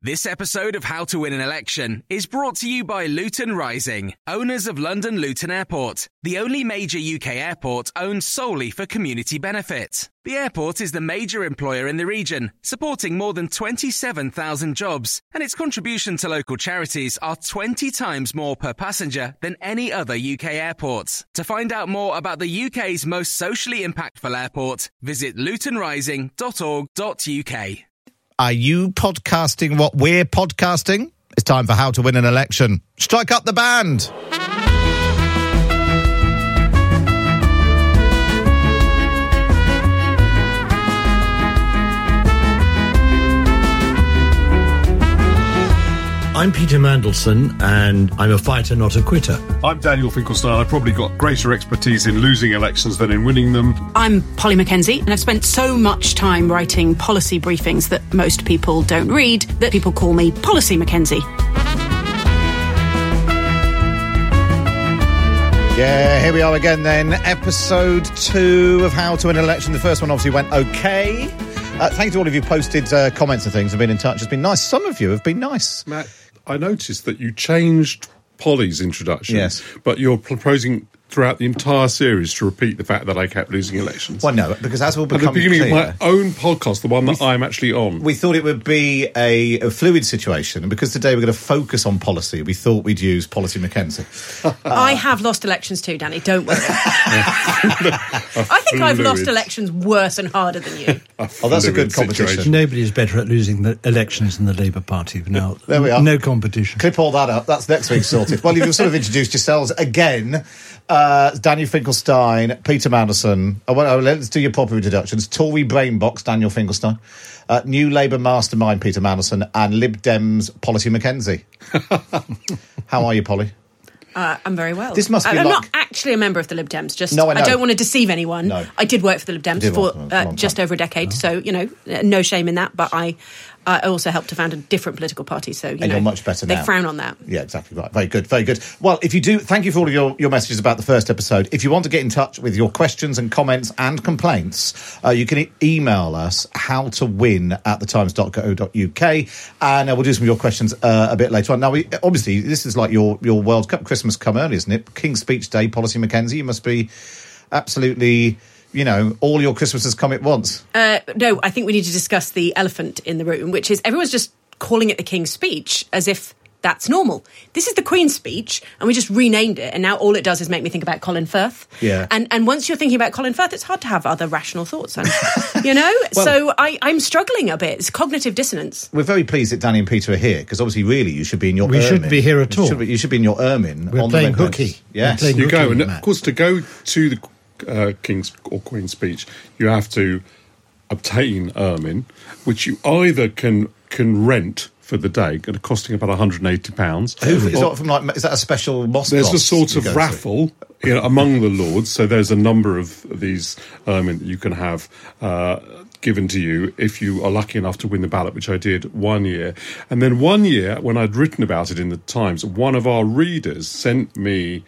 This episode of How to Win an Election is brought to you by Luton Rising, owners of London Luton Airport, the only major UK airport owned solely for community benefit. The airport is the major employer in the region, supporting more than 27,000 jobs, and its contribution to local charities are 20 times more per passenger than any other UK airport. To find out more about the UK's most socially impactful airport, visit lutonrising.org.uk. Are you podcasting what we're podcasting? It's time for How to Win an Election. Strike up the band. I'm Peter Mandelson, and I'm a fighter, not a quitter. I'm Daniel Finkelstein. I've probably got greater expertise in losing elections than in winning them. I'm Polly Mackenzie, and I've spent so much time writing policy briefings that most people don't read that people call me Policy Mackenzie. Yeah, here we are again then. Episode two of How to Win an Election. The first one obviously went okay. Uh, thank you to all of you posted uh, comments and things and been in touch. It's been nice. Some of you have been nice. Matt, I noticed that you changed Polly's introduction. Yes. But you're proposing throughout the entire series to repeat the fact that I kept losing elections. Well, no, because as will At the become beginning clear, of my own podcast, the one that I'm actually on. we thought it would be a, a fluid situation, and because today we're going to focus on policy, we thought we'd use Policy Mackenzie. I have lost elections too, Danny, don't worry. I think I've lost elections worse and harder than you. Oh, that's a good competition. situation. Nobody is better at losing the elections than the Labour Party. Now, There we are. No competition. Clip all that up. That's next week sorted. well, you've sort of introduced yourselves again. Uh, Daniel Finkelstein, Peter Mandelson. Oh, well, oh, let's do your proper introductions. Tory Brainbox, Daniel Finkelstein. Uh, New Labour Mastermind, Peter Mandelson. And Lib Dems, Policy Mackenzie. How are you, Polly? Uh, I'm very well. This must be I- I'm luck. not actually a member of the Lib Dems. Just No, I know. don't want to deceive anyone. No. I did work for the Lib Dems for for them for a uh, just. Over a decade, so you know, uh, no shame in that. But I, I also helped to found a different political party. So you And know, you're much better they now. frown on that. Yeah, exactly right. Very good, very good. Well, if you do, thank you for all of your, your messages about the first episode. If you want to get in touch with your questions and comments and complaints, uh, you can e- email us how to win at thetimes.co.uk and uh, we'll do some of your questions uh, a bit later on. Now, we, obviously, this is like your, your World Cup Christmas come early, isn't it? King's Speech Day, Policy Mackenzie. You must be absolutely, you know, all your Christmases come at once. Uh, no, I think we need to discuss the elephant in the room, which is everyone's just calling it the King's Speech as if that's normal. This is the Queen's Speech, and we just renamed it, and now all it does is make me think about Colin Firth. Yeah. And and once you're thinking about Colin Firth, it's hard to have other rational thoughts, and, you know. so I, I'm struggling a bit. It's cognitive dissonance. We're very pleased that Danny and Peter are here because obviously, really, you should be in your. We ermine. shouldn't be here at You all. should be- You should be in your ermine. We're on playing the hooky. bench. Yes, We're playing You go, and of course, to go to the uh, King's or Queen's speech, you have to obtain ermine, which you either can can rent for the day, and costing about 180 pounds. Is that from like? Is that a special mosque? There's a sort of raffle you know, among the lords. So there's a number of these ermine that you can have uh, given to you if you are lucky enough to win the ballot, which I did one year. And then one year, when I'd written about it in the Times, one of our readers sent me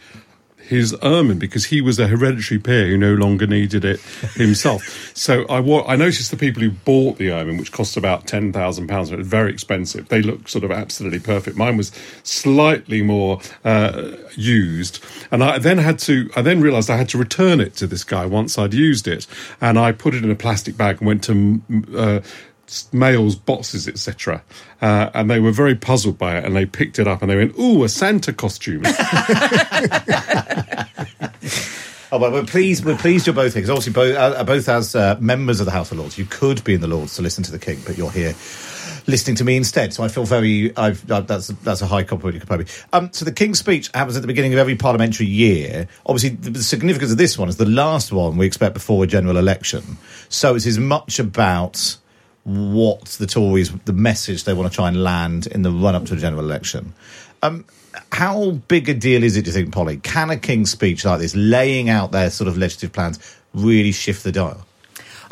his ermine because he was a hereditary peer who no longer needed it himself. so I, wa- I noticed the people who bought the ermine, which cost about ten thousand pounds, it was very expensive. They looked sort of absolutely perfect. Mine was slightly more uh, used, and I then had to. I then realised I had to return it to this guy once I'd used it, and I put it in a plastic bag and went to. Uh, mails, boxes, etc. Uh, and they were very puzzled by it, and they picked it up and they went, "Ooh, a Santa costume." Oh, well, we're pleased. We're pleased you're both here because obviously both, uh, both as uh, members of the House of Lords, you could be in the Lords to listen to the King, but you're here listening to me instead. So I feel very. I've, uh, that's that's a high compliment you could pay me. Um, so the King's speech happens at the beginning of every parliamentary year. Obviously, the, the significance of this one is the last one we expect before a general election. So it's as much about what the Tories, the message they want to try and land in the run up to a general election. Um, how big a deal is it, do you think, Polly? Can a King's speech like this, laying out their sort of legislative plans, really shift the dial?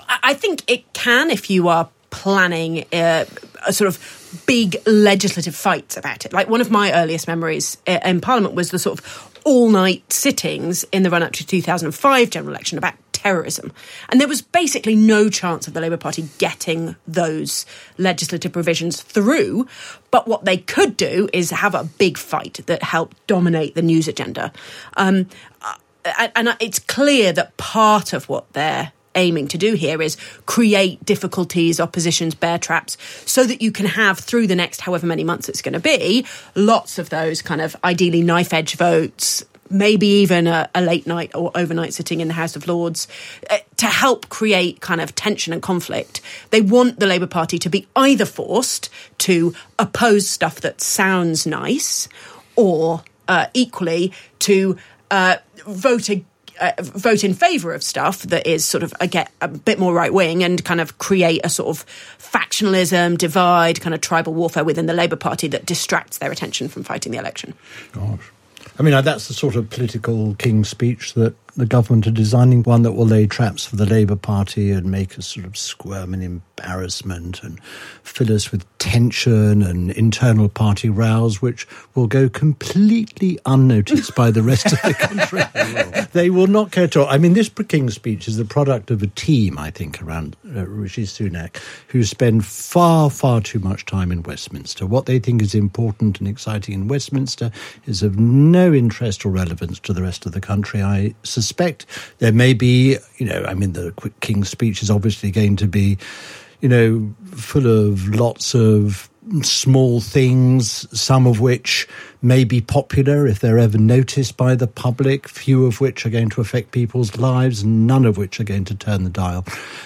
I think it can if you are planning a sort of big legislative fight about it. Like one of my earliest memories uh, in Parliament was the sort of all night sittings in the run up to 2005 general election about terrorism. And there was basically no chance of the Labour Party getting those legislative provisions through. But what they could do is have a big fight that helped dominate the news agenda. Um, uh, and it's clear that part of what they're aiming to do here is create difficulties, oppositions, bear traps, so that you can have through the next however many months it's going to be, lots of those kind of ideally knife edge votes. Maybe even a, a late night or overnight sitting in the House of Lords uh, to help create kind of tension and conflict. They want the Labour Party to be either forced to oppose stuff that sounds nice or uh, equally to uh, vote ag- uh, vote in favour of stuff that is sort of a, get a bit more right wing and kind of create a sort of factionalism, divide, kind of tribal warfare within the Labour Party that distracts their attention from fighting the election. Gosh. I mean, uh, that's the sort of political King's speech that the government are designing, one that will lay traps for the Labour Party and make us sort of squirm in embarrassment and fill us with tension and internal party rows, which will go completely unnoticed by the rest of the country. they will not care at all. I mean, this King's speech is the product of a team, I think, around uh, Rishi Sunak, who spend far, far too much time in Westminster. What they think is important and exciting in Westminster is of no interest or relevance to the rest of the country. I suspect there may be, you know, I mean, the King's speech is obviously going to be, you know, full of lots of small things, some of which may be popular if they're ever noticed by the public, few of which are going to affect people's lives, none of which are going to turn the dial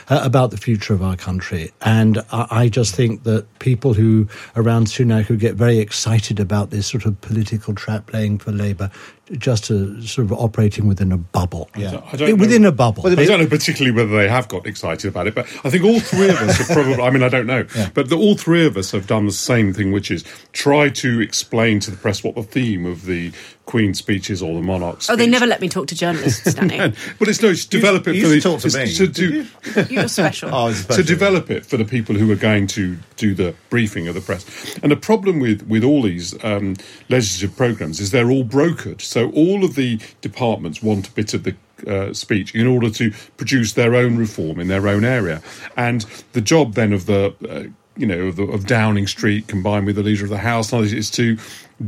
uh, about the future of our country. And I, I just think that people who around Sunak who get very excited about this sort of political trap laying for Labour just a, sort of operating within a bubble. Yeah. I don't within know- a bubble. I don't know particularly whether they have got excited about it, but I think all three of us have probably, I mean, I don't know, but the, all three of us have done the same thing, which is try to explain to the press what the theme of the Queen's speech is or the monarch's Oh, they never let me talk to journalists, Danny. And- But it's no, it's develop it you for the used to talk to me, to do- You're special. Oh, it's a to develop it for the people who are going to do the briefing of the press. And the problem with, with all these um, legislative programs is they're all brokered. So all of the departments want a bit of the uh, speech in order to produce their own reform in their own area. And the job then of the uh, you know of, the, of Downing Street combined with the leader of the House is to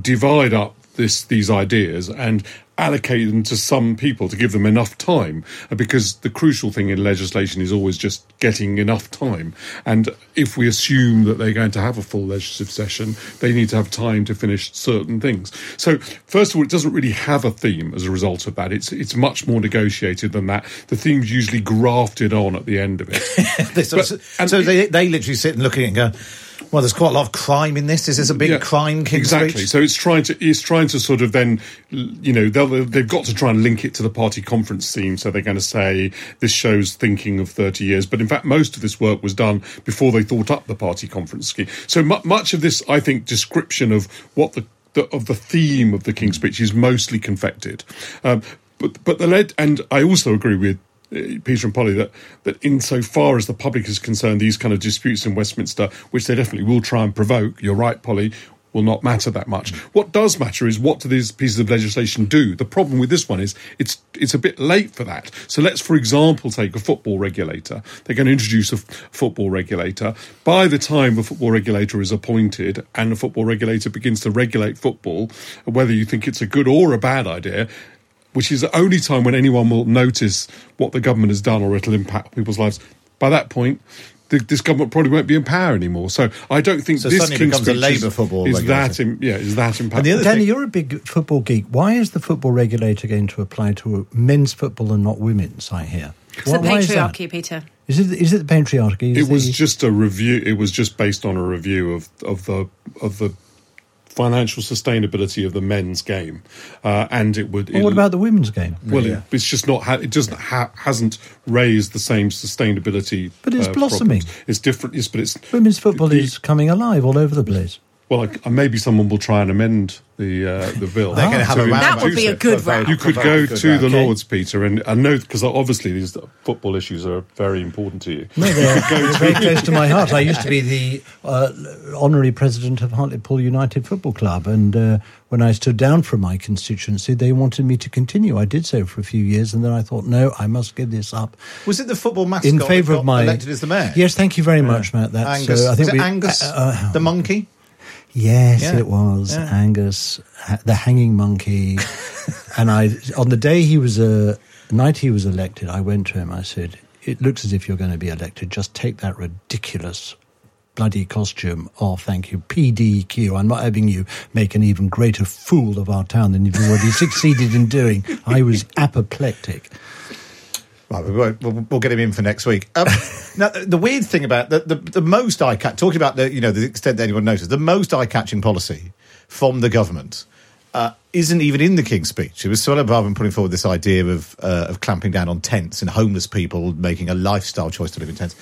divide up this these ideas and allocate them to some people to give them enough time Uh, because the crucial thing in legislation is always just getting enough time. And if we assume that they're going to have a full legislative session they need to have time to finish certain things. So first of all it doesn't really have a theme as a result of that. It's it's much more negotiated than that. The theme's usually grafted on at the end of it. But- and so they, they literally sit and look at it and go, well, there's quite a lot of crime in this. Is this a big Yeah, crime King's exactly. So it's trying to it's trying to sort of then you know they'll, they've got to try and link it to the party conference theme. So they're going to say this show's thinking of thirty years, but in fact most of this work was done before they thought up the party conference scheme. So mu- much of this, I think, description of what the, the of the theme of the King's speech is mostly confected. Um, but but the lead, and I also agree with Uh, Peter and Polly that that insofar as the public is concerned, these kind of disputes in Westminster, which they definitely will try and provoke, you're right, Polly, will not matter that much. What does matter is what do these pieces of legislation do? The problem with this one is it's it's a bit late for that. So let's, for example, take a football regulator. They're going to introduce a f- football regulator. By the time the football regulator is appointed and the football regulator begins to regulate football, whether you think it's a good or a bad idea, which is the only time when anyone will notice what the government has done or it'll impact people's lives. By that point, the, this government probably won't be in power anymore. So I don't think So this suddenly it King's becomes a Labour is, football is regulator. that im- yeah is that impactful. And the Danny, thing- you're a big football geek. Why is the football regulator going to apply to men's football and not women's? I hear. It's the Why- why is that? patriarchy, Peter. Is it? Is it the patriarchy? Is it was the- just a review. It was just based on a review of of the of the financial sustainability of the men's game, uh, and it would. Well, what about the women's game? Well, it, it's just not. Ha- it doesn't ha- hasn't raised the same sustainability. But it's uh, blossoming. problems. It's different. Yes, but it's Women's football the- is coming alive all over the place. Well, I, maybe someone will try and amend the uh, the bill. They're going to have to a round That would be a good very- round. You could go to round. the Okay. Lords, Peter, and I know because obviously these football issues are very important to you. No, they're, they're very close to my heart. I used to be the uh, honorary president of Hartlepool United Football Club, and uh, when I stood down from my constituency, they wanted me to continue. I did so for a few years, and then I thought, no, I must give this up Was it the football mascot in favour of my elected as the mayor? Yes, thank you very much, Matt. That's Angus. uh, I think was it we- Angus uh, uh, the monkey? Yes, Yeah. it was Yeah. Angus, the hanging monkey. and I, on the day he was a night he was elected, I went to him. I said, "It looks as if you're going to be elected. Just take that ridiculous." Bloody costume off, thank you. PDQ. I'm not having you make an even greater fool of our town than you've already succeeded in doing. I was apoplectic. Right, we won't, we'll, we'll get him in for next week. Um, now, the, the weird thing about the, the, the most eye catch talking about the you know the extent that anyone noticed, the most eye catching policy from the government uh, isn't even in the King's speech. It was Suella Braverman putting forward this idea of uh, of clamping down on tents and homeless people making a lifestyle choice to live in tents.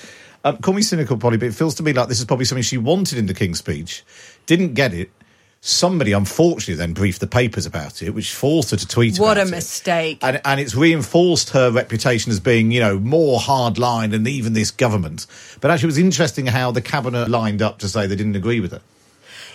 Um, call me cynical, Polly, but it feels to me like this is probably something she wanted in the King's speech, didn't get it. Somebody unfortunately then briefed the papers about it, which forced her to tweet it. What a it. mistake. And, and it's reinforced her reputation as being, you know, more hardline than even this government. But actually, it was interesting how the cabinet lined up to say they didn't agree with her.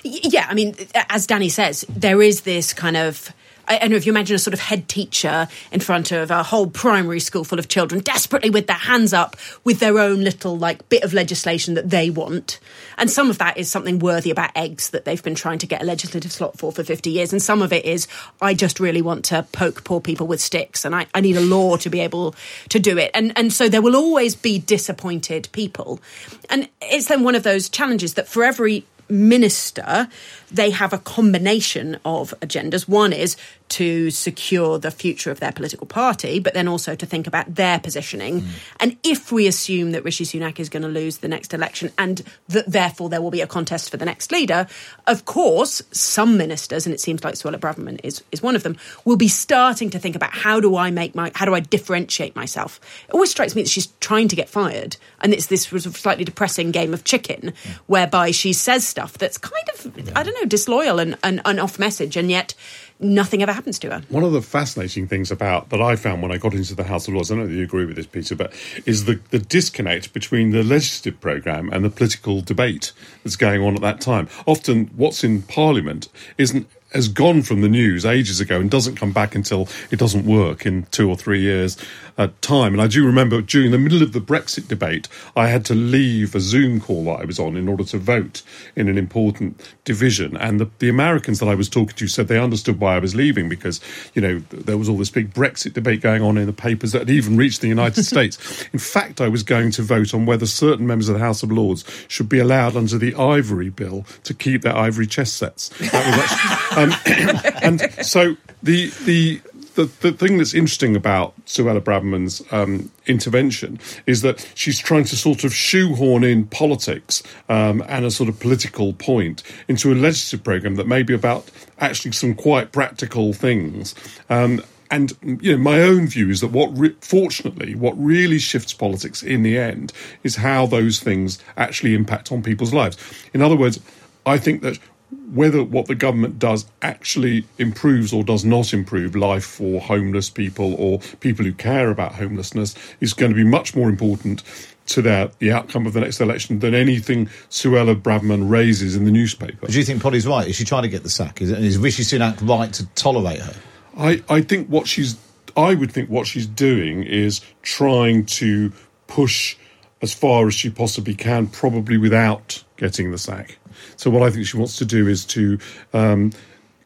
Yeah, I mean, as Danny says, there is this kind of. I don't know if you imagine a sort of head teacher in front of a whole primary school full of children, desperately with their hands up with their own little like bit of legislation that they want. And some of that is something worthy about eggs that they've been trying to get a legislative slot for for 50 years. And some of it is, I just really want to poke poor people with sticks and I, I need a law to be able to do it. And, and so there will always be disappointed people. And it's then one of those challenges that for every minister, they have a combination of agendas. One is to secure the future of their political party, but then also to think about their positioning. Mm. And if we assume that Rishi Sunak is going to lose the next election and that therefore there will be a contest for the next leader, of course, some ministers, and it seems like Suella Braverman is, is one of them, will be starting to think about how do I make my, how do I differentiate myself? It always strikes me that she's trying to get fired. And it's this sort of slightly depressing game of chicken whereby she says stuff that's kind of, I don't know, disloyal and, and, and off message, and yet nothing ever happens to her. One of the fascinating things about that I found when I got into the House of Lords, I don't know if you agree with this, Peter, but is the, the disconnect between the legislative programme and the political debate that's going on at that time. Often, what's in Parliament isn't has gone from the news ages ago and doesn't come back until it doesn't work in two or three years uh, time. And I do remember during the middle of the Brexit debate, I had to leave a Zoom call that I was on in order to vote in an important division. And the, the Americans that I was talking to said they understood why I was leaving because, you know, there was all this big Brexit debate going on in the papers that had even reached the United States. In fact, I was going to vote on whether certain members of the House of Lords should be allowed under the Ivory Bill to keep their ivory chess sets. That was actually, um, and so the the the, the thing that's interesting about Suella Braverman's um, intervention is that she's trying to sort of shoehorn in politics um, and a sort of political point into a legislative program that may be about actually some quite practical things. Um, and you know, my own view is that what, re- fortunately, what really shifts politics in the end is how those things actually impact on people's lives. In other words, I think that whether what the government does actually improves or does not improve life for homeless people or people who care about homelessness is going to be much more important to their, the outcome of the next election than anything Suella Braverman raises in the newspaper. Do you think Polly's right? Is she trying to get the sack? Is, is Rishi Sunak right to tolerate her? I, I think what she's I would think what she's doing is trying to push as far as she possibly can, probably without getting the sack. So what I think she wants to do is to um,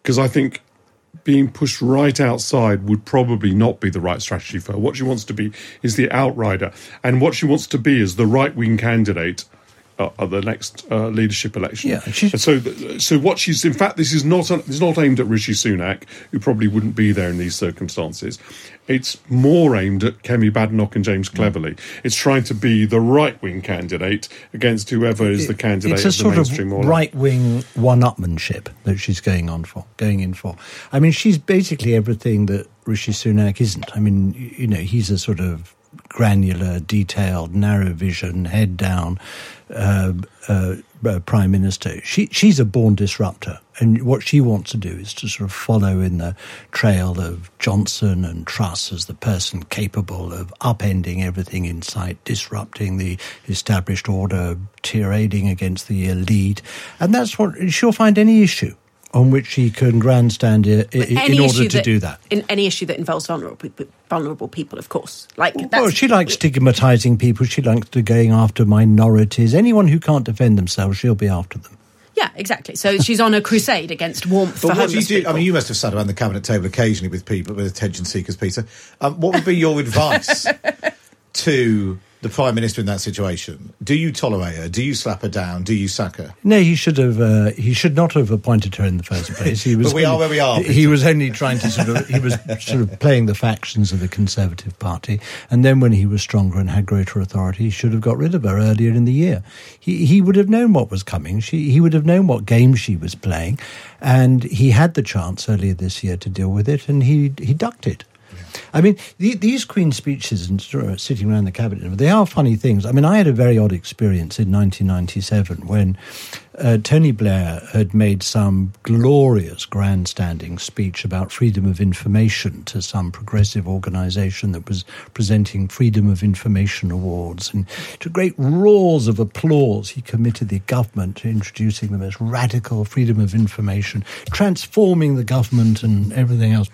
because I think being pushed right outside would probably not be the right strategy for her. What she wants to be is the outrider, and what she wants to be is the right wing candidate at the next uh, leadership election. Yeah, so, so what she's in fact, this is not this is not aimed at Rishi Sunak, who probably wouldn't be there in these circumstances. It's more aimed at Kemi Badenoch and James Cleverly. Mm. It's trying to be the right wing candidate against whoever is the candidate it's a of the sort mainstream of right wing one-upmanship that she's going on for, going in for. I mean, she's basically everything that Rishi Sunak isn't. I mean, you know, he's a sort of granular, detailed, narrow vision, head down uh, uh, uh, prime minister. She she's a born disruptor, and what she wants to do is to sort of follow in the trail of Johnson and Truss as the person capable of upending everything in sight, disrupting the established order, tirading against the elite, and that's what she'll find any issue on which she can grandstand i- i- in, order to that- do that. In any issue that involves vulnerable, vulnerable people, of course. Like that's, Well, she likes stigmatizing people. She likes to going after minorities. Anyone who can't defend themselves, she'll be after them. Yeah, exactly. So she's on a crusade against warmth for But what do you do? people. I mean, you must have sat around the cabinet table occasionally with people, with attention seekers, Peter. Um, what would be your advice to the prime minister in that situation? Do you tolerate her? Do you slap her down? Do you sack her? No, he should have. Uh, he should not have appointed her in the first place. He was. But we are where we are, He was only trying to sort of. He was sort of playing the factions of the Conservative Party, and then when he was stronger and had greater authority, he should have got rid of her earlier in the year. He he would have known what was coming. She he would have known what game she was playing, and he had the chance earlier this year to deal with it, and he he ducked it. I mean, the, these Queen speeches and sitting around the cabinet, they are funny things. I mean, I had a very odd experience in 1997 when uh, Tony Blair had made some glorious grandstanding speech about freedom of information to some progressive organisation that was presenting Freedom of Information Awards. And to great roars of applause, he committed the government to introducing the most radical freedom of information, transforming the government and everything else.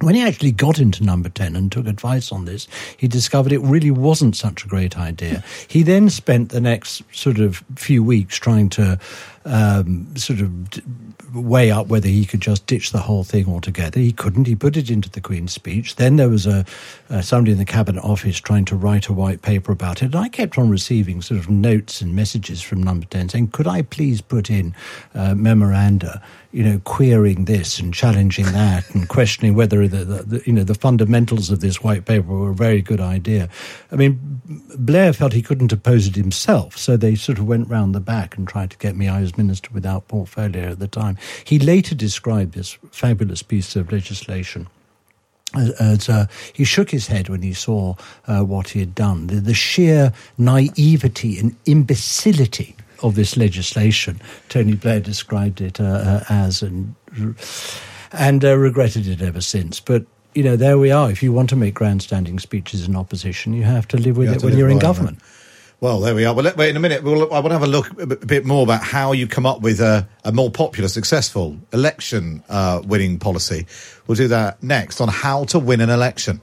When he actually got into number 10 and took advice on this, he discovered it really wasn't such a great idea. He then spent the next sort of few weeks trying to um, sort of weigh up whether he could just ditch the whole thing altogether. He couldn't. He put it into the Queen's speech. Then there was a uh, somebody in the Cabinet Office trying to write a white paper about it. And I kept on receiving sort of notes and messages from number 10 saying, could I please put in uh, memoranda you know, querying this and challenging that and questioning whether the, the, the, you know the fundamentals of this white paper were a very good idea. I mean, Blair felt he couldn't oppose it himself, so they sort of went round the back and tried to get me. I was minister without portfolio at the time. He later described this fabulous piece of legislation as, uh, he shook his head when he saw uh, what he had done. The, the sheer naivety and imbecility of this legislation, Tony Blair described it uh, uh, as, and and uh, regretted it ever since. But you know, there we are. If you want to make grandstanding speeches in opposition, you have to live with You it when you're in government. Well, there we are. Well, wait in a minute. We'll, I want to have a look a bit- a bit more about how you come up with a, a more popular, successful election uh, winning policy. We'll do that next on how to win an election.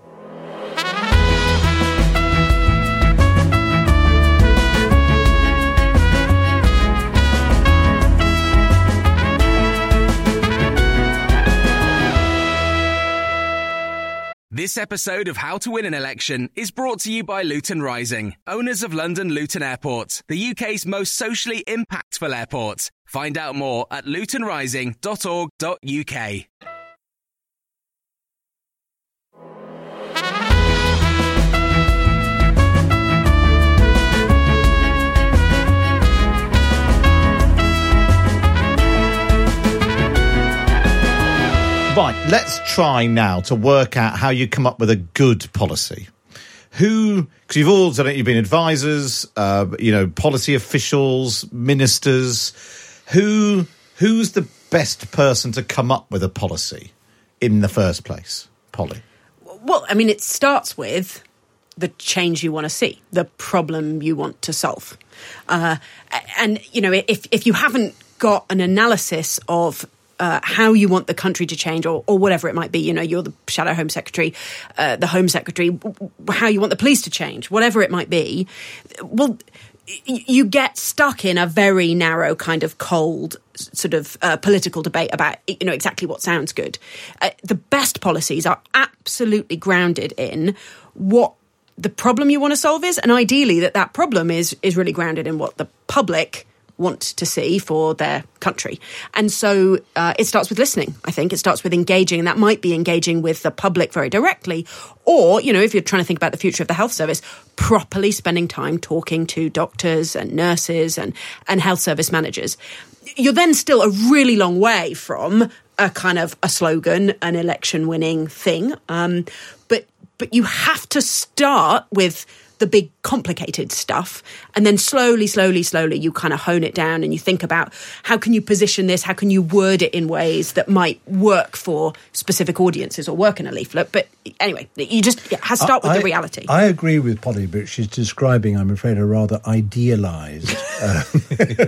This episode of How to Win an Election is brought to you by Luton Rising, owners of London Luton Airport, the UK's most socially impactful airport. Find out more at lutonrising.org.uk. Right, let's try now to work out how you come up with a good policy. Who, because you've all done it, you've been advisors, uh, you know, policy officials, ministers. Who, who's the best person to come up with a policy in the first place? Polly. Well, I mean, it starts with the change you want to see, the problem you want to solve. Uh, and, you know, if, if you haven't got an analysis of uh, how you want the country to change or, or whatever it might be, you know, you're the shadow home secretary, uh, the home secretary, how you want the police to change, whatever it might be, well, you get stuck in a very narrow kind of cold sort of uh, political debate about you know exactly what sounds good. Uh, the best policies are absolutely grounded in what the problem you want to solve is, and ideally that that problem is is really grounded in what the public want to see for their country. And so uh, it starts with listening, I think. It starts with engaging, and that might be engaging with the public very directly. Or, you know, if you're trying to think about the future of the health service, properly spending time talking to doctors and nurses and, and health service managers. You're then still a really long way from a kind of a slogan, an election winning thing. Um, but but you have to start with the big complicated stuff and then slowly slowly slowly you kind of hone it down and you think about how can you position this how can you word it in ways that might work for specific audiences or work in a leaflet but anyway you just has to start with I, the reality I agree with Polly, but she's describing, I'm afraid, a rather idealised uh,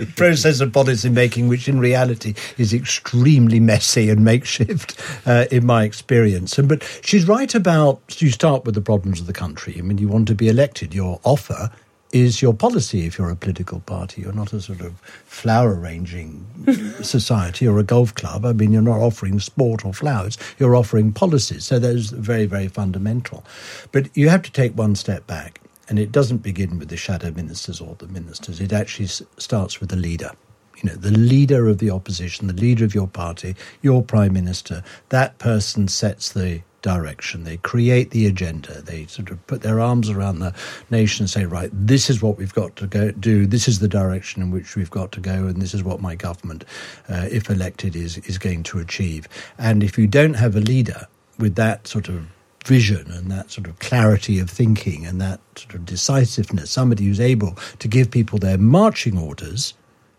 process of policy making, which in reality is extremely messy and makeshift, uh, in my experience. And but she's right about you start with the problems of the country. I mean, you want to be elected. Your offer is your policy if you're a political party. You're not a sort of flower arranging society or a golf club. I mean, you're not offering sport or flowers, you're offering policies. So those are very, very fundamental. But you have to take one step back, and it doesn't begin with the shadow ministers or the ministers, it actually starts with the leader. You know, the leader of the opposition, the leader of your party, your prime minister, that person sets the direction. They create the agenda. They sort of put their arms around the nation and say, right, this is what we've got to go do. This is the direction in which we've got to go, and this is what my government, uh, if elected, is is going to achieve. And if you don't have a leader with that sort of vision and that sort of clarity of thinking and that sort of decisiveness, somebody who's able to give people their marching orders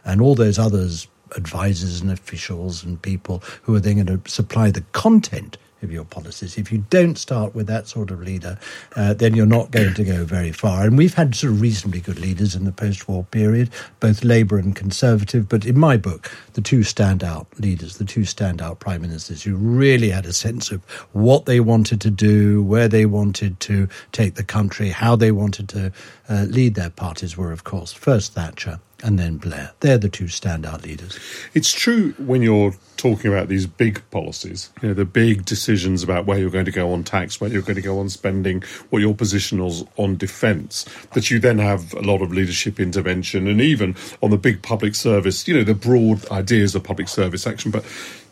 and all those others, advisors and officials and people who are then going to supply the content of your policies. If you don't start with that sort of leader, uh, then you're not going to go very far. And we've had sort of reasonably good leaders in the post-war period, both Labour and Conservative. But in my book, the two standout leaders, the two standout prime ministers, who really had a sense of what they wanted to do, where they wanted to take the country, how they wanted to uh, lead their parties, were of course first Thatcher and then Blair. They're the two standout leaders. It's true when you're talking about these big policies, you know, the big decisions about where you're going to go on tax, where you're going to go on spending, what your position is on defence, that you then have a lot of leadership intervention and even on the big public service, you know, the broad ideas of public service action. But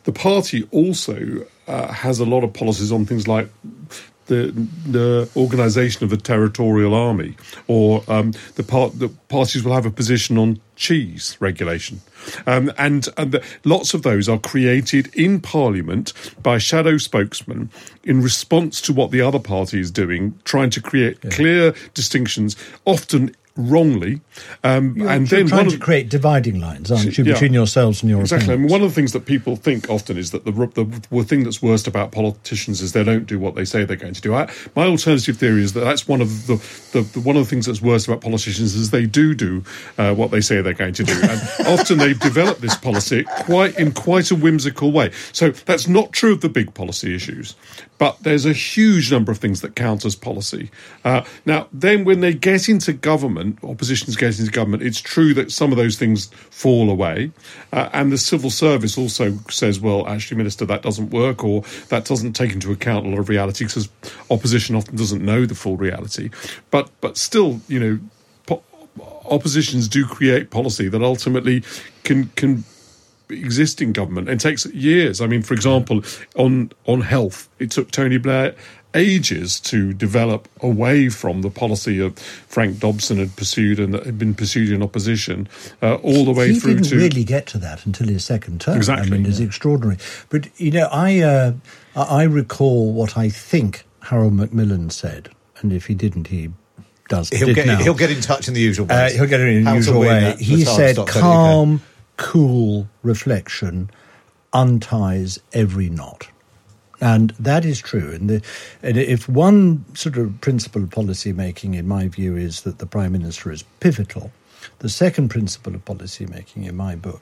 the party also uh, has a lot of policies on things like the the organisation of the territorial army, or um, the part the parties will have a position on cheese regulation, um, and and the, lots of those are created in Parliament by shadow spokesmen in response to what the other party is doing, trying to create clear distinctions, often wrongly, um, You're, and you're then trying one to of, create dividing lines, aren't you, Yeah. between yourselves and your Exactly. I mean, one of the things that people think often is that the, the the thing that's worst about politicians is they don't do what they say they're going to do. I, my alternative theory is that that's one of the, the, the one of the things that's worst about politicians is they do do uh, what they say they're going to do, and often they've developed this policy quite in quite a whimsical way. So that's not true of the big policy issues, but there's a huge number of things that count as policy. Uh, now, then when they get into government, oppositions get into government, it's true that some of those things fall away. Uh, and the civil service also says, well, actually, Minister, that doesn't work, or that doesn't take into account a lot of reality because opposition often doesn't know the full reality. But, but still, you know, po- oppositions do create policy that ultimately can can exist in government and takes years. I mean, for example, on on health, it took Tony Blair ages to develop away from the policy of Frank Dobson had pursued and that had been pursued in opposition, uh, all the way through. he through didn't to really get to that until his second term. Exactly, I mean, it's extraordinary. But you know, I uh, I I recall what I think Harold Macmillan said, and if he didn't, he does. He'll get he'll get in touch in the usual way. Uh, he'll get it in the usual way. He said, "Calm, cool reflection unties every knot." And that is true. And, the, and if one sort of principle of policy making, in my view, is that the Prime Minister is pivotal, the second principle of policy making in my book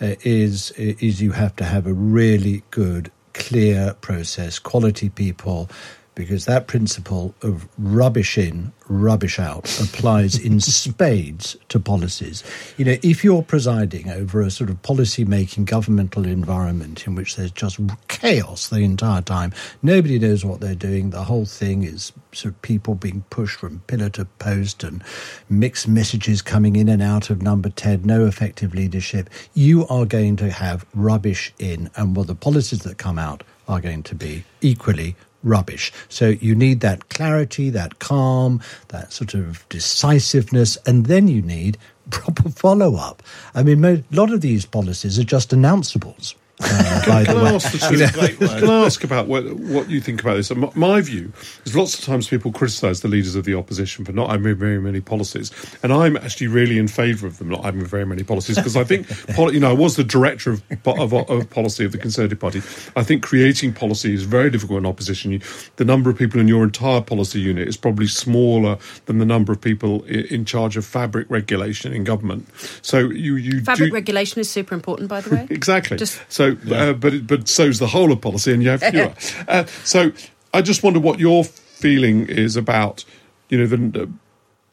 uh, is, is you have to have a really good, clear process, quality people, because that principle of rubbish in, rubbish out applies in spades to policies. You know, if you're presiding over a sort of policy making governmental environment in which there's just chaos the entire time, nobody knows what they're doing, the whole thing is sort of people being pushed from pillar to post and mixed messages coming in and out of number 10, no effective leadership, you are going to have rubbish in, and well, the policies that come out are going to be equally rubbish. So you need that clarity, that calm, that sort of decisiveness, and then you need proper follow up. I mean, a lot of these policies are just announceables. Uh, by Can the I way, ask, the two, can I ask about what, what you think about this? And my, my view is lots of times people criticise the leaders of the opposition for not having very many policies, and I'm actually really in favour of them not having very many policies because I think, you know, I was the director of, of, of policy of the Conservative Party. I think creating policy is very difficult in opposition. You, the number of people in your entire policy unit is probably smaller than the number of people in, in charge of fabric regulation in government. So you you Fabric do, regulation is super important, by the way. Exactly. Just- so, uh, but it, but so's the whole of policy, and you have fewer. uh, so, I just wonder what your feeling is about, you know, the. Uh,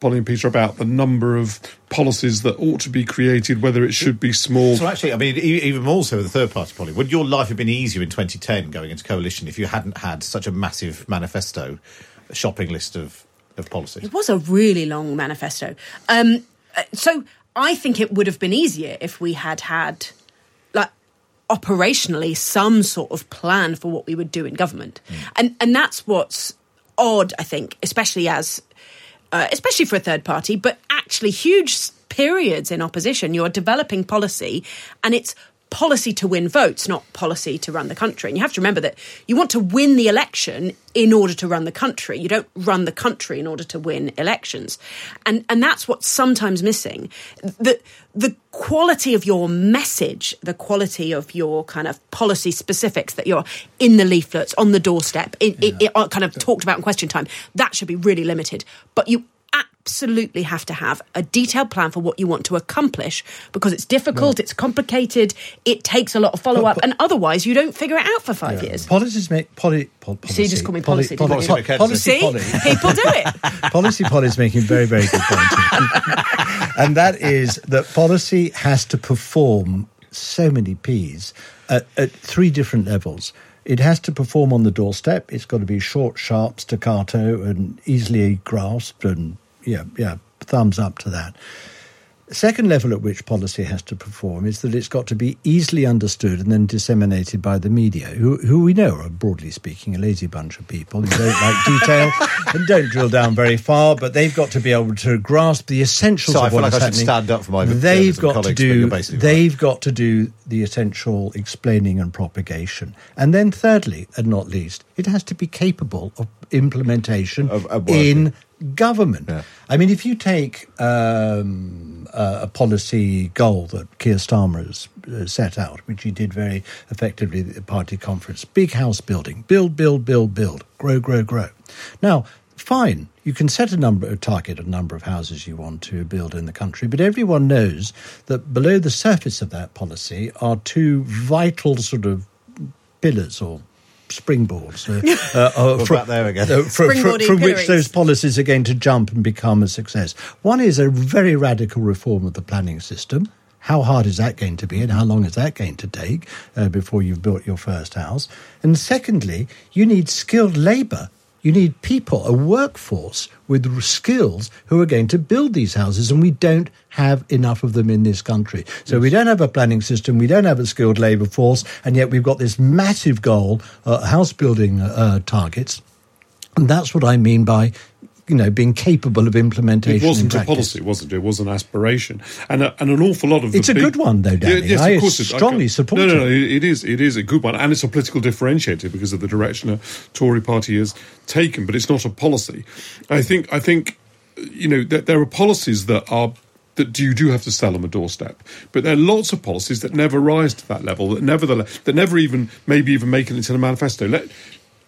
Polly and Peter about the number of policies that ought to be created, whether it should be small. So actually, I mean, e- even more so with the third party Polly, would your life have been easier in 2010 going into coalition if you hadn't had such a massive manifesto, shopping list of, of policies? It was a really long manifesto. Um, uh, so I think it would have been easier if we had had, like, operationally some sort of plan for what we would do in government, and and that's what's odd, I think, especially as, uh, especially for a third party, but actually huge periods in opposition. You're developing policy, and it's policy to win votes, not policy to run the country. And you have to remember that you want to win the election in order to run the country. You don't run the country in order to win elections. And and that's what's sometimes missing. The the quality of your message, the quality of your kind of policy specifics that you're in the leaflets, on the doorstep, in, it, it, uh, kind of talked about in question time, that should be really limited. But you absolutely have to have a detailed plan for what you want to accomplish because it's difficult, mm. it's complicated, it takes a lot of follow up, and otherwise you don't figure it out for five years. policies make poli, pol, policy. You just call me policy, poli, didn't you? poli- policy, See, people do it. policy Polly is making very, very good point. and that is that policy has to perform so many P's at, at three different levels. It has to perform on the doorstep. It's got to be short, sharp, staccato, and easily grasped. And yeah, yeah, thumbs up to that. Second level at which policy has to perform is that it's got to be easily understood and then disseminated by the media, who, who we know are, broadly speaking, a lazy bunch of people who don't like detail and don't drill down very far, but they've got to be able to grasp the essentials So I of feel what like is I should happening. stand up for my They've got to do. basically right. They've got to do the essential explaining and propagation, and then thirdly, and not least, it has to be capable of implementation Of- of in government. Yeah. I mean, if you take um, a, a policy goal that Keir Starmer has uh, set out, which he did very effectively at the party conference, big house building, build, build, build, build, grow, grow, grow. Now, fine, you can set a number, a target, a number of houses you want to build in the country, but everyone knows that below the surface of that policy are two vital sort of pillars or springboards uh, uh, uh, We're back there again. uh, fro- fro- Springboarding from which those policies are going to jump and become a success. One is a very radical reform of the planning system. How hard is that going to be, and how long is that going to take uh, before you've built your first house? And secondly, you need skilled labour. You need people, a workforce with skills who are going to build these houses, and we don't have enough of them in this country. So we don't have a planning system, we don't have a skilled labour force, and yet we've got this massive goal, uh, house building uh, targets. And that's what I mean by, you know, being capable of implementation. It wasn't a policy, wasn't it? It was an aspiration, and a, and an awful lot of. It's the a big- good one, though, Danny. yes, I of course it- strongly support No, no, no. it. It it is. It is a good one, and it's a political differentiator because of the direction the Tory party has taken. But it's not a policy. I think. I think. You know, that there are policies that are. That you do have to sell on the doorstep, but there are lots of policies that never rise to that level. That never, that never even, maybe even make it into the manifesto. Let,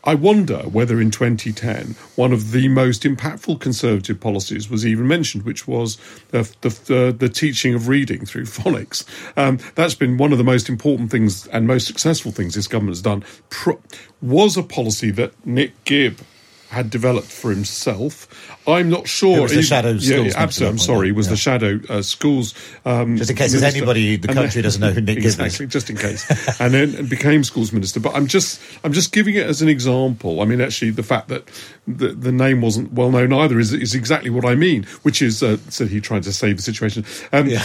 I wonder whether in 2010 one of the most impactful Conservative policies was even mentioned, which was the the, the, teaching of reading through phonics. Um, that's been one of the most important things and most successful things this government has done. Pro- was a policy that Nick Gibb had developed for himself. I'm not sure. It was the shadow yeah, schools minister absolutely. I'm sorry. Was Yeah. the shadow uh, schools. Um, Just in case there's anybody in the country then- doesn't know who Nick exactly, just in case, and then became schools minister. But I'm just, I'm just giving it as an example. I mean, actually, the fact that the, the name wasn't well known either is, is exactly what I mean. Which is, uh, said he trying to save the situation. Um, the,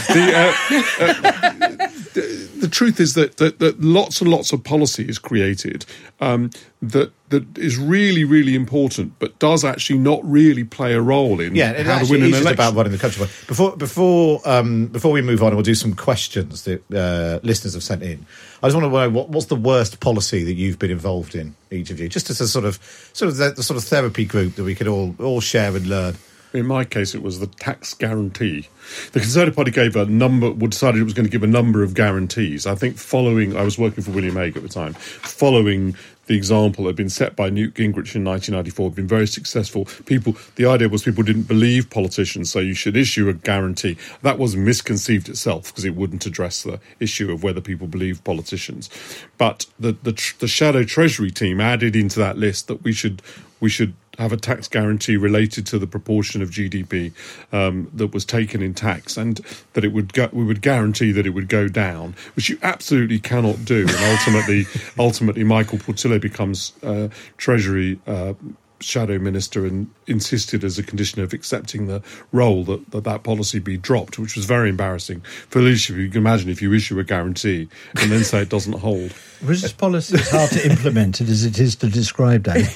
uh, uh, the, truth is that, that that lots and lots of policy is created um, that that is really, really important, but does actually not really play a role in Yeah, how to win an just election. about running the country. Before before um, before we move on, we'll do some questions that uh, listeners have sent in. I just want to know what, what's the worst policy that you've been involved in, each of you, just as a sort of sort of the, the sort of therapy group that we could all all share and learn. In my case, it was the tax guarantee. The Conservative Party gave a number, decided it was going to give a number of guarantees. I think following, I was working for William Hague at the time, following the example that had been set by Newt Gingrich in 1994, had been very successful. People, the idea was people didn't believe politicians, so you should issue a guarantee. That was misconceived itself because it wouldn't address the issue of whether people believe politicians. But the the, the shadow Treasury team added into that list that we should we should have a tax guarantee related to the proportion of GDP um, that was taken in tax, and that it would we would guarantee that it would go down, which you absolutely cannot do. And ultimately, ultimately, Michael Portillo becomes uh, Treasury. Uh, Shadow minister and insisted as a condition of accepting the role that, that that policy be dropped, which was very embarrassing for leadership. You can imagine if you issue a guarantee and then say it doesn't hold. Was this policy as hard to implement it as it is to describe, Danny?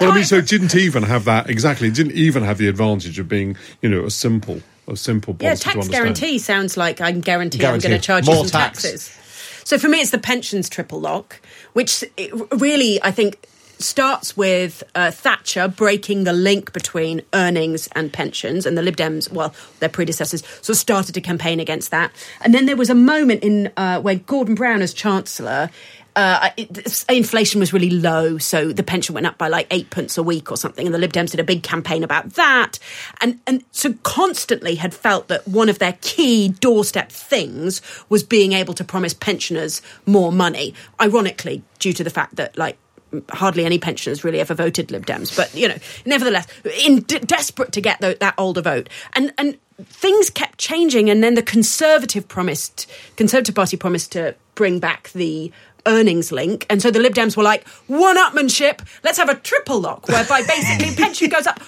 Well, I mean, so it didn't even have that exactly. It didn't even have the advantage of being, you know, a simple, a simple policy Yeah, tax understand. guarantee sounds like I'm guaranteeing I'm going to charge More you some tax. taxes. So for me, it's the pensions triple lock, which really I think starts with uh, Thatcher breaking the link between earnings and pensions, and the Lib Dems, well, their predecessors, sort of started to campaign against that. And then there was a moment in uh, where Gordon Brown, as Chancellor. Uh, it, inflation was really low, so the pension went up by like eight pence a week or something, and the Lib Dems did a big campaign about that, and and so constantly had felt that one of their key doorstep things was being able to promise pensioners more money. Ironically, due to the fact that like hardly any pensioners really ever voted Lib Dems, but you know, nevertheless, in d- desperate to get tho- that older vote, and and things kept changing, and then the Conservative promised, Conservative Party promised to bring back the earnings link, and so the Lib Dems were like, one-upmanship, let's have a triple lock, whereby basically pension goes up,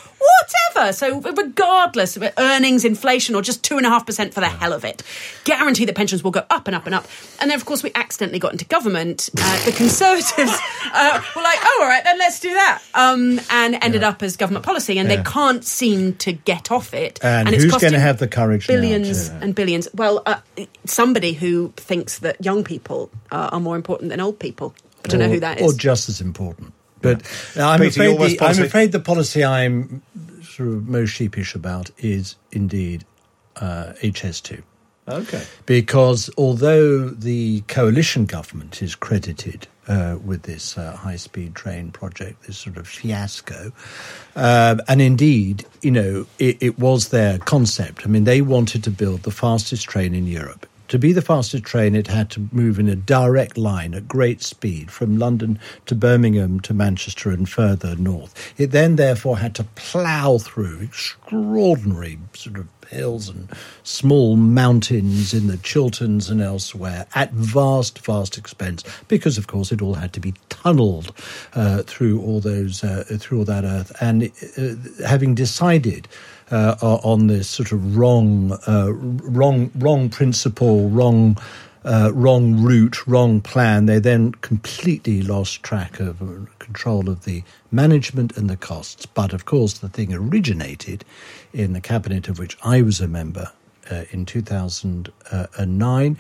whatever. So regardless of earnings, inflation, or just two and a half percent for the hell of it, guarantee that pensions will go up and up and up. And then, of course, we accidentally got into government. Uh, the Conservatives uh, were like, "Oh, all right, then let's do that," um, and ended up as government policy, and Yeah. they can't seem to get off it. And it's who's costing gonna have the courage Billions to- and billions. Well, uh, somebody who thinks that young people are more important than old people. I don't know who that is. Or just as important. But uh, I'm, Peter, afraid the, I'm policy? afraid the policy I'm sort of most sheepish about is indeed uh, HS2. Okay. Because although the coalition government is credited uh, with this uh, high speed train project, this sort of fiasco, um, and indeed, you know, it, it was their concept. I mean, they wanted to build the fastest train in Europe. To be the fastest train, it had to move in a direct line at great speed from London to Birmingham to Manchester and further north. It then, therefore, had to plough through extraordinary sort of hills and small mountains in the Chilterns and elsewhere at vast, vast expense, because of course it all had to be tunnelled uh, through all those uh, through all that earth. And uh, having decided uh, on this sort of wrong, uh, wrong, wrong principle, wrong. Uh, wrong route, wrong plan. They then completely lost track of uh, control of the management and the costs. But of course, the thing originated in the cabinet of which I was a member uh, in 2009.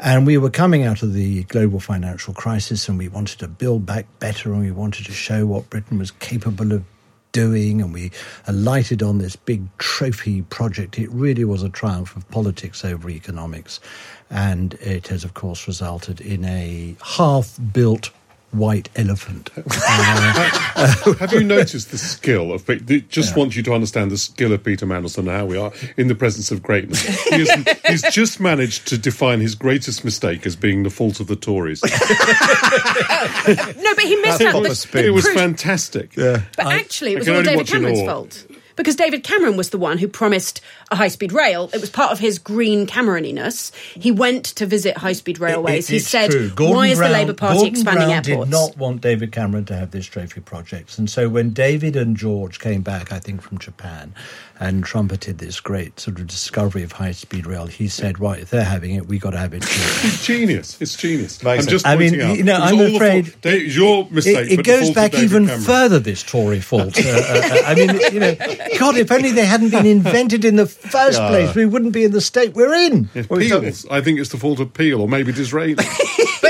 And we were coming out of the global financial crisis and we wanted to build back better and we wanted to show what Britain was capable of doing and we alighted on this big trophy project. It really was a triumph of politics over economics. And it has, of course, resulted in a half built white elephant. Uh, Have you noticed the skill of Pe- Just want you to understand the skill of Peter Mandelson and how we are in the presence of greatness. He he's just managed to define his greatest mistake as being the fault of the Tories. No, but he missed That's out. the- the It was fantastic. Yeah. But actually, it was all David Cameron's fault. Because David Cameron was the one who promised a high speed rail. It was part of his green Cameroniness. He went to visit high speed railways. It- he said, Why is the Labour Party Gordon expanding Brown airports? did not want David Cameron to have this trophy project. And so when David and George came back, I think, from Japan and trumpeted this great sort of discovery of high speed rail, he said, right, if they're having it, we got to have it too. It's genius. It's genius. Amazing. I'm just I mean, pointing out. you know, I'm all afraid fault- Dave, your mistake. It, it goes back even Cameron. further. This Tory fault. Uh, uh, I mean, you know, God, if only they hadn't been invented in the first Yeah. place, we wouldn't be in the state we're in. If Well, we've Peel's, I think it's the fault of Peel, or maybe Disraeli.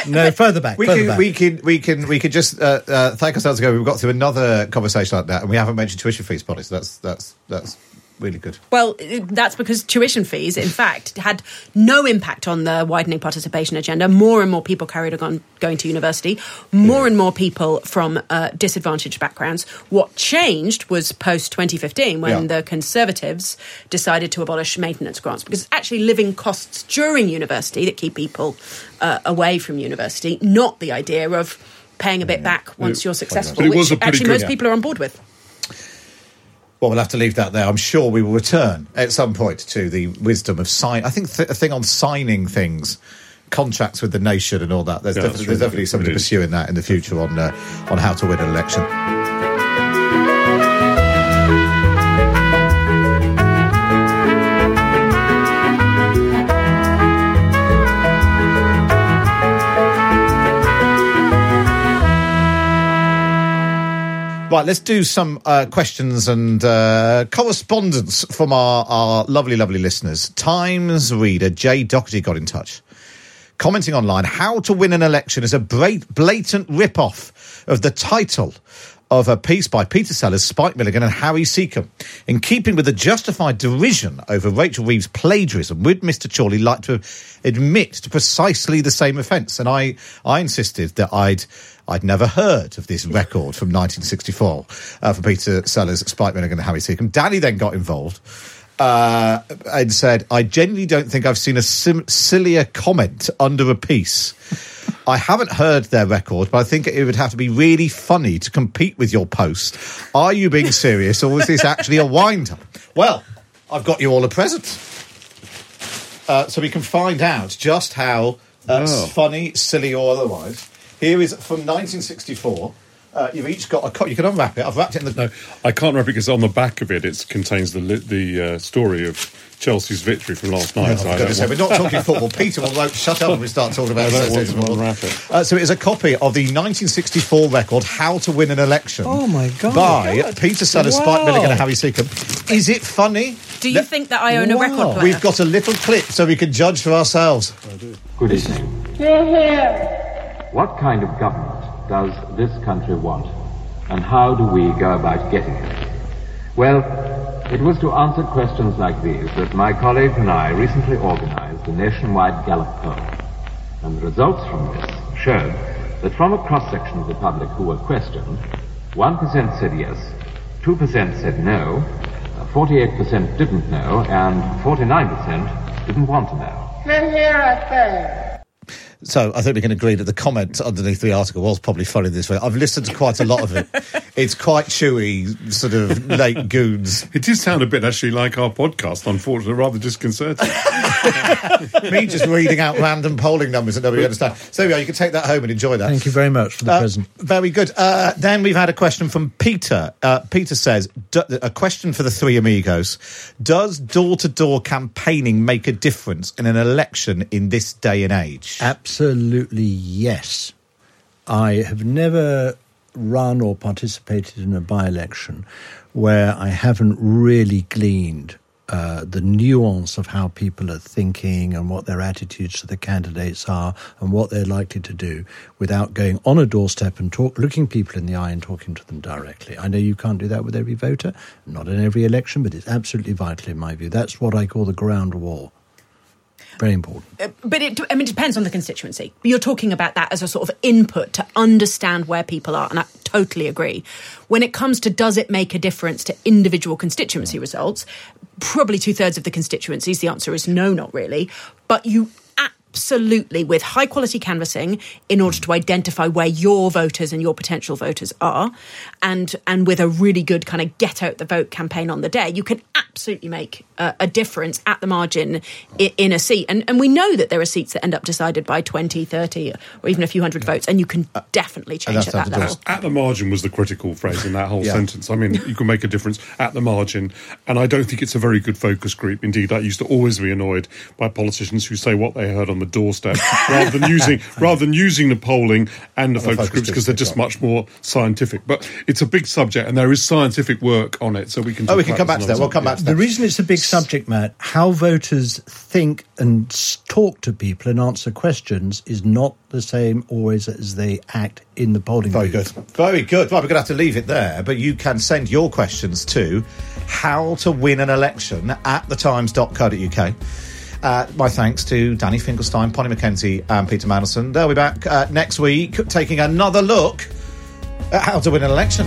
No, further back. We further can, back. we can, we can, we can just uh, uh, thank ourselves ago. We've got through another conversation like that, and we haven't mentioned tuition fees, Polly. So that's that's that's really good. Well, that's because tuition fees, in fact, had no impact on the widening participation agenda. More and more people carried on going to university, more and more people from uh, disadvantaged backgrounds. What changed was post 2015 when Yeah. the Conservatives decided to abolish maintenance grants because it's actually living costs during university that keep people uh, away from university, not the idea of paying a bit back once you're successful, which was a pretty actually good- most yeah. people are on board with. Well, we'll have to leave that there. I'm sure we will return at some point to the wisdom of sign. I think th- a thing on signing things, contracts with the nation, and all that. There's, Yeah, definitely, that's there's definitely somebody It is. pursuing that in the future on uh, on how to win an election. Right, let's do some uh, questions and uh, correspondence from our, our lovely, lovely listeners. Times reader Jay Doherty got in touch, commenting online how to win an election is a blatant rip-off of the title of a piece by Peter Sellers, Spike Milligan, and Harry Secombe. In keeping with the justified derision over Rachel Reeves' plagiarism, would Mr. Chorley like to admit to precisely the same offence? And I, I insisted that I'd I'd never heard of this record from 1964 uh, from Peter Sellers, Spike Milligan, and Harry Secombe. Danny then got involved uh, and said, I genuinely don't think I've seen a sim- sillier comment under a piece. I haven't heard their record, but I think it would have to be really funny to compete with your post. Are you being serious, or is this actually a wind up? Well, I've got you all a present. Uh, so we can find out just how uh, Oh. funny, silly, or otherwise. Here is from 1964. Uh, you've each got a copy. You can unwrap it. I've wrapped it in the. No, I can't remember because on the back of it, it contains the the uh, story of Chelsea's victory from last night. Oh, so for I don't goodness sake, want- we're not talking football. Peter will won't shut up when we start talking about I association to it. Uh, so it is a copy of the 1964 record "How to Win an Election." Oh, my God. By God. Peter Sellers, Wow. Spike Milligan, and Harry Secombe. Is it funny? Do you Let- think that I own a record player? We've got a little clip so we can judge for ourselves. Good evening. What kind of government does this country want? And how do we go about getting it? Well, it was to answer questions like these that my colleagues and I recently organized a nationwide Gallup poll. And the results from this showed that from a cross-section of the public who were questioned, 1% said yes, 2% said no, uh, 48% didn't know, and 49% didn't want to know. So I think we can agree that the comment underneath the article was probably funny this way. I've listened to quite a lot of it. it's quite chewy, sort of late goons. It did sound a bit actually like our podcast, unfortunately, rather disconcerting. Me just reading out random polling numbers that nobody understands. So there we are. You can take that home and enjoy that. Thank you very much for the Uh, present. Very good. Uh, then we've had a question from Peter. Uh, Peter says, a question for the three amigos. Does door to door campaigning make a difference in an election in this day and age? Absolutely yes. I have never run or participated in a by election where I haven't really gleaned uh, the nuance of how people are thinking and what their attitudes to the candidates are and what they're likely to do without going on a doorstep and talk, looking people in the eye and talking to them directly. I know you can't do that with every voter, not in every election, but it's absolutely vital in my view. That's what I call the ground war. Very important. Uh, but it, I mean, it depends on the constituency. You're talking about that as a sort of input to understand where people are, and I totally agree. When it comes to does it make a difference to individual constituency results, probably two thirds of the constituencies, the answer is no, not really. But you absolutely with high quality canvassing in order to identify where your voters and your potential voters are and and with a really good kind of get out the vote campaign on the day you can absolutely make a, a difference at the margin in, in, a seat. And and we know that there are seats that end up decided by 20 30 or even a few hundred votes and you can definitely change at that level. at the margin was the critical phrase in that whole yeah. sentence. I mean you can make a difference at the margin and i don't think it's a very good focus group. Indeed i used to always be annoyed by politicians who say what they heard on the doorstep rather than using rather than using the polling and the, and focus, focus, groups because they're just much more scientific. But it's a big subject, and there is scientific work on it, so we can. Oh, we can come back to that. We'll come back to that. The reason it's a big subject, Matt, how voters think and talk to people and answer questions is not the same always as they act in the polling. Very booth. good. Very good. Well, we're going to have to leave it there, but you can send your questions to how to win an election at thetimes.co.uk. Uh, my thanks to Danny Finkelstein, Polly Mackenzie, and Peter Mandelson. They'll be back uh, next week taking another look at how to win an election.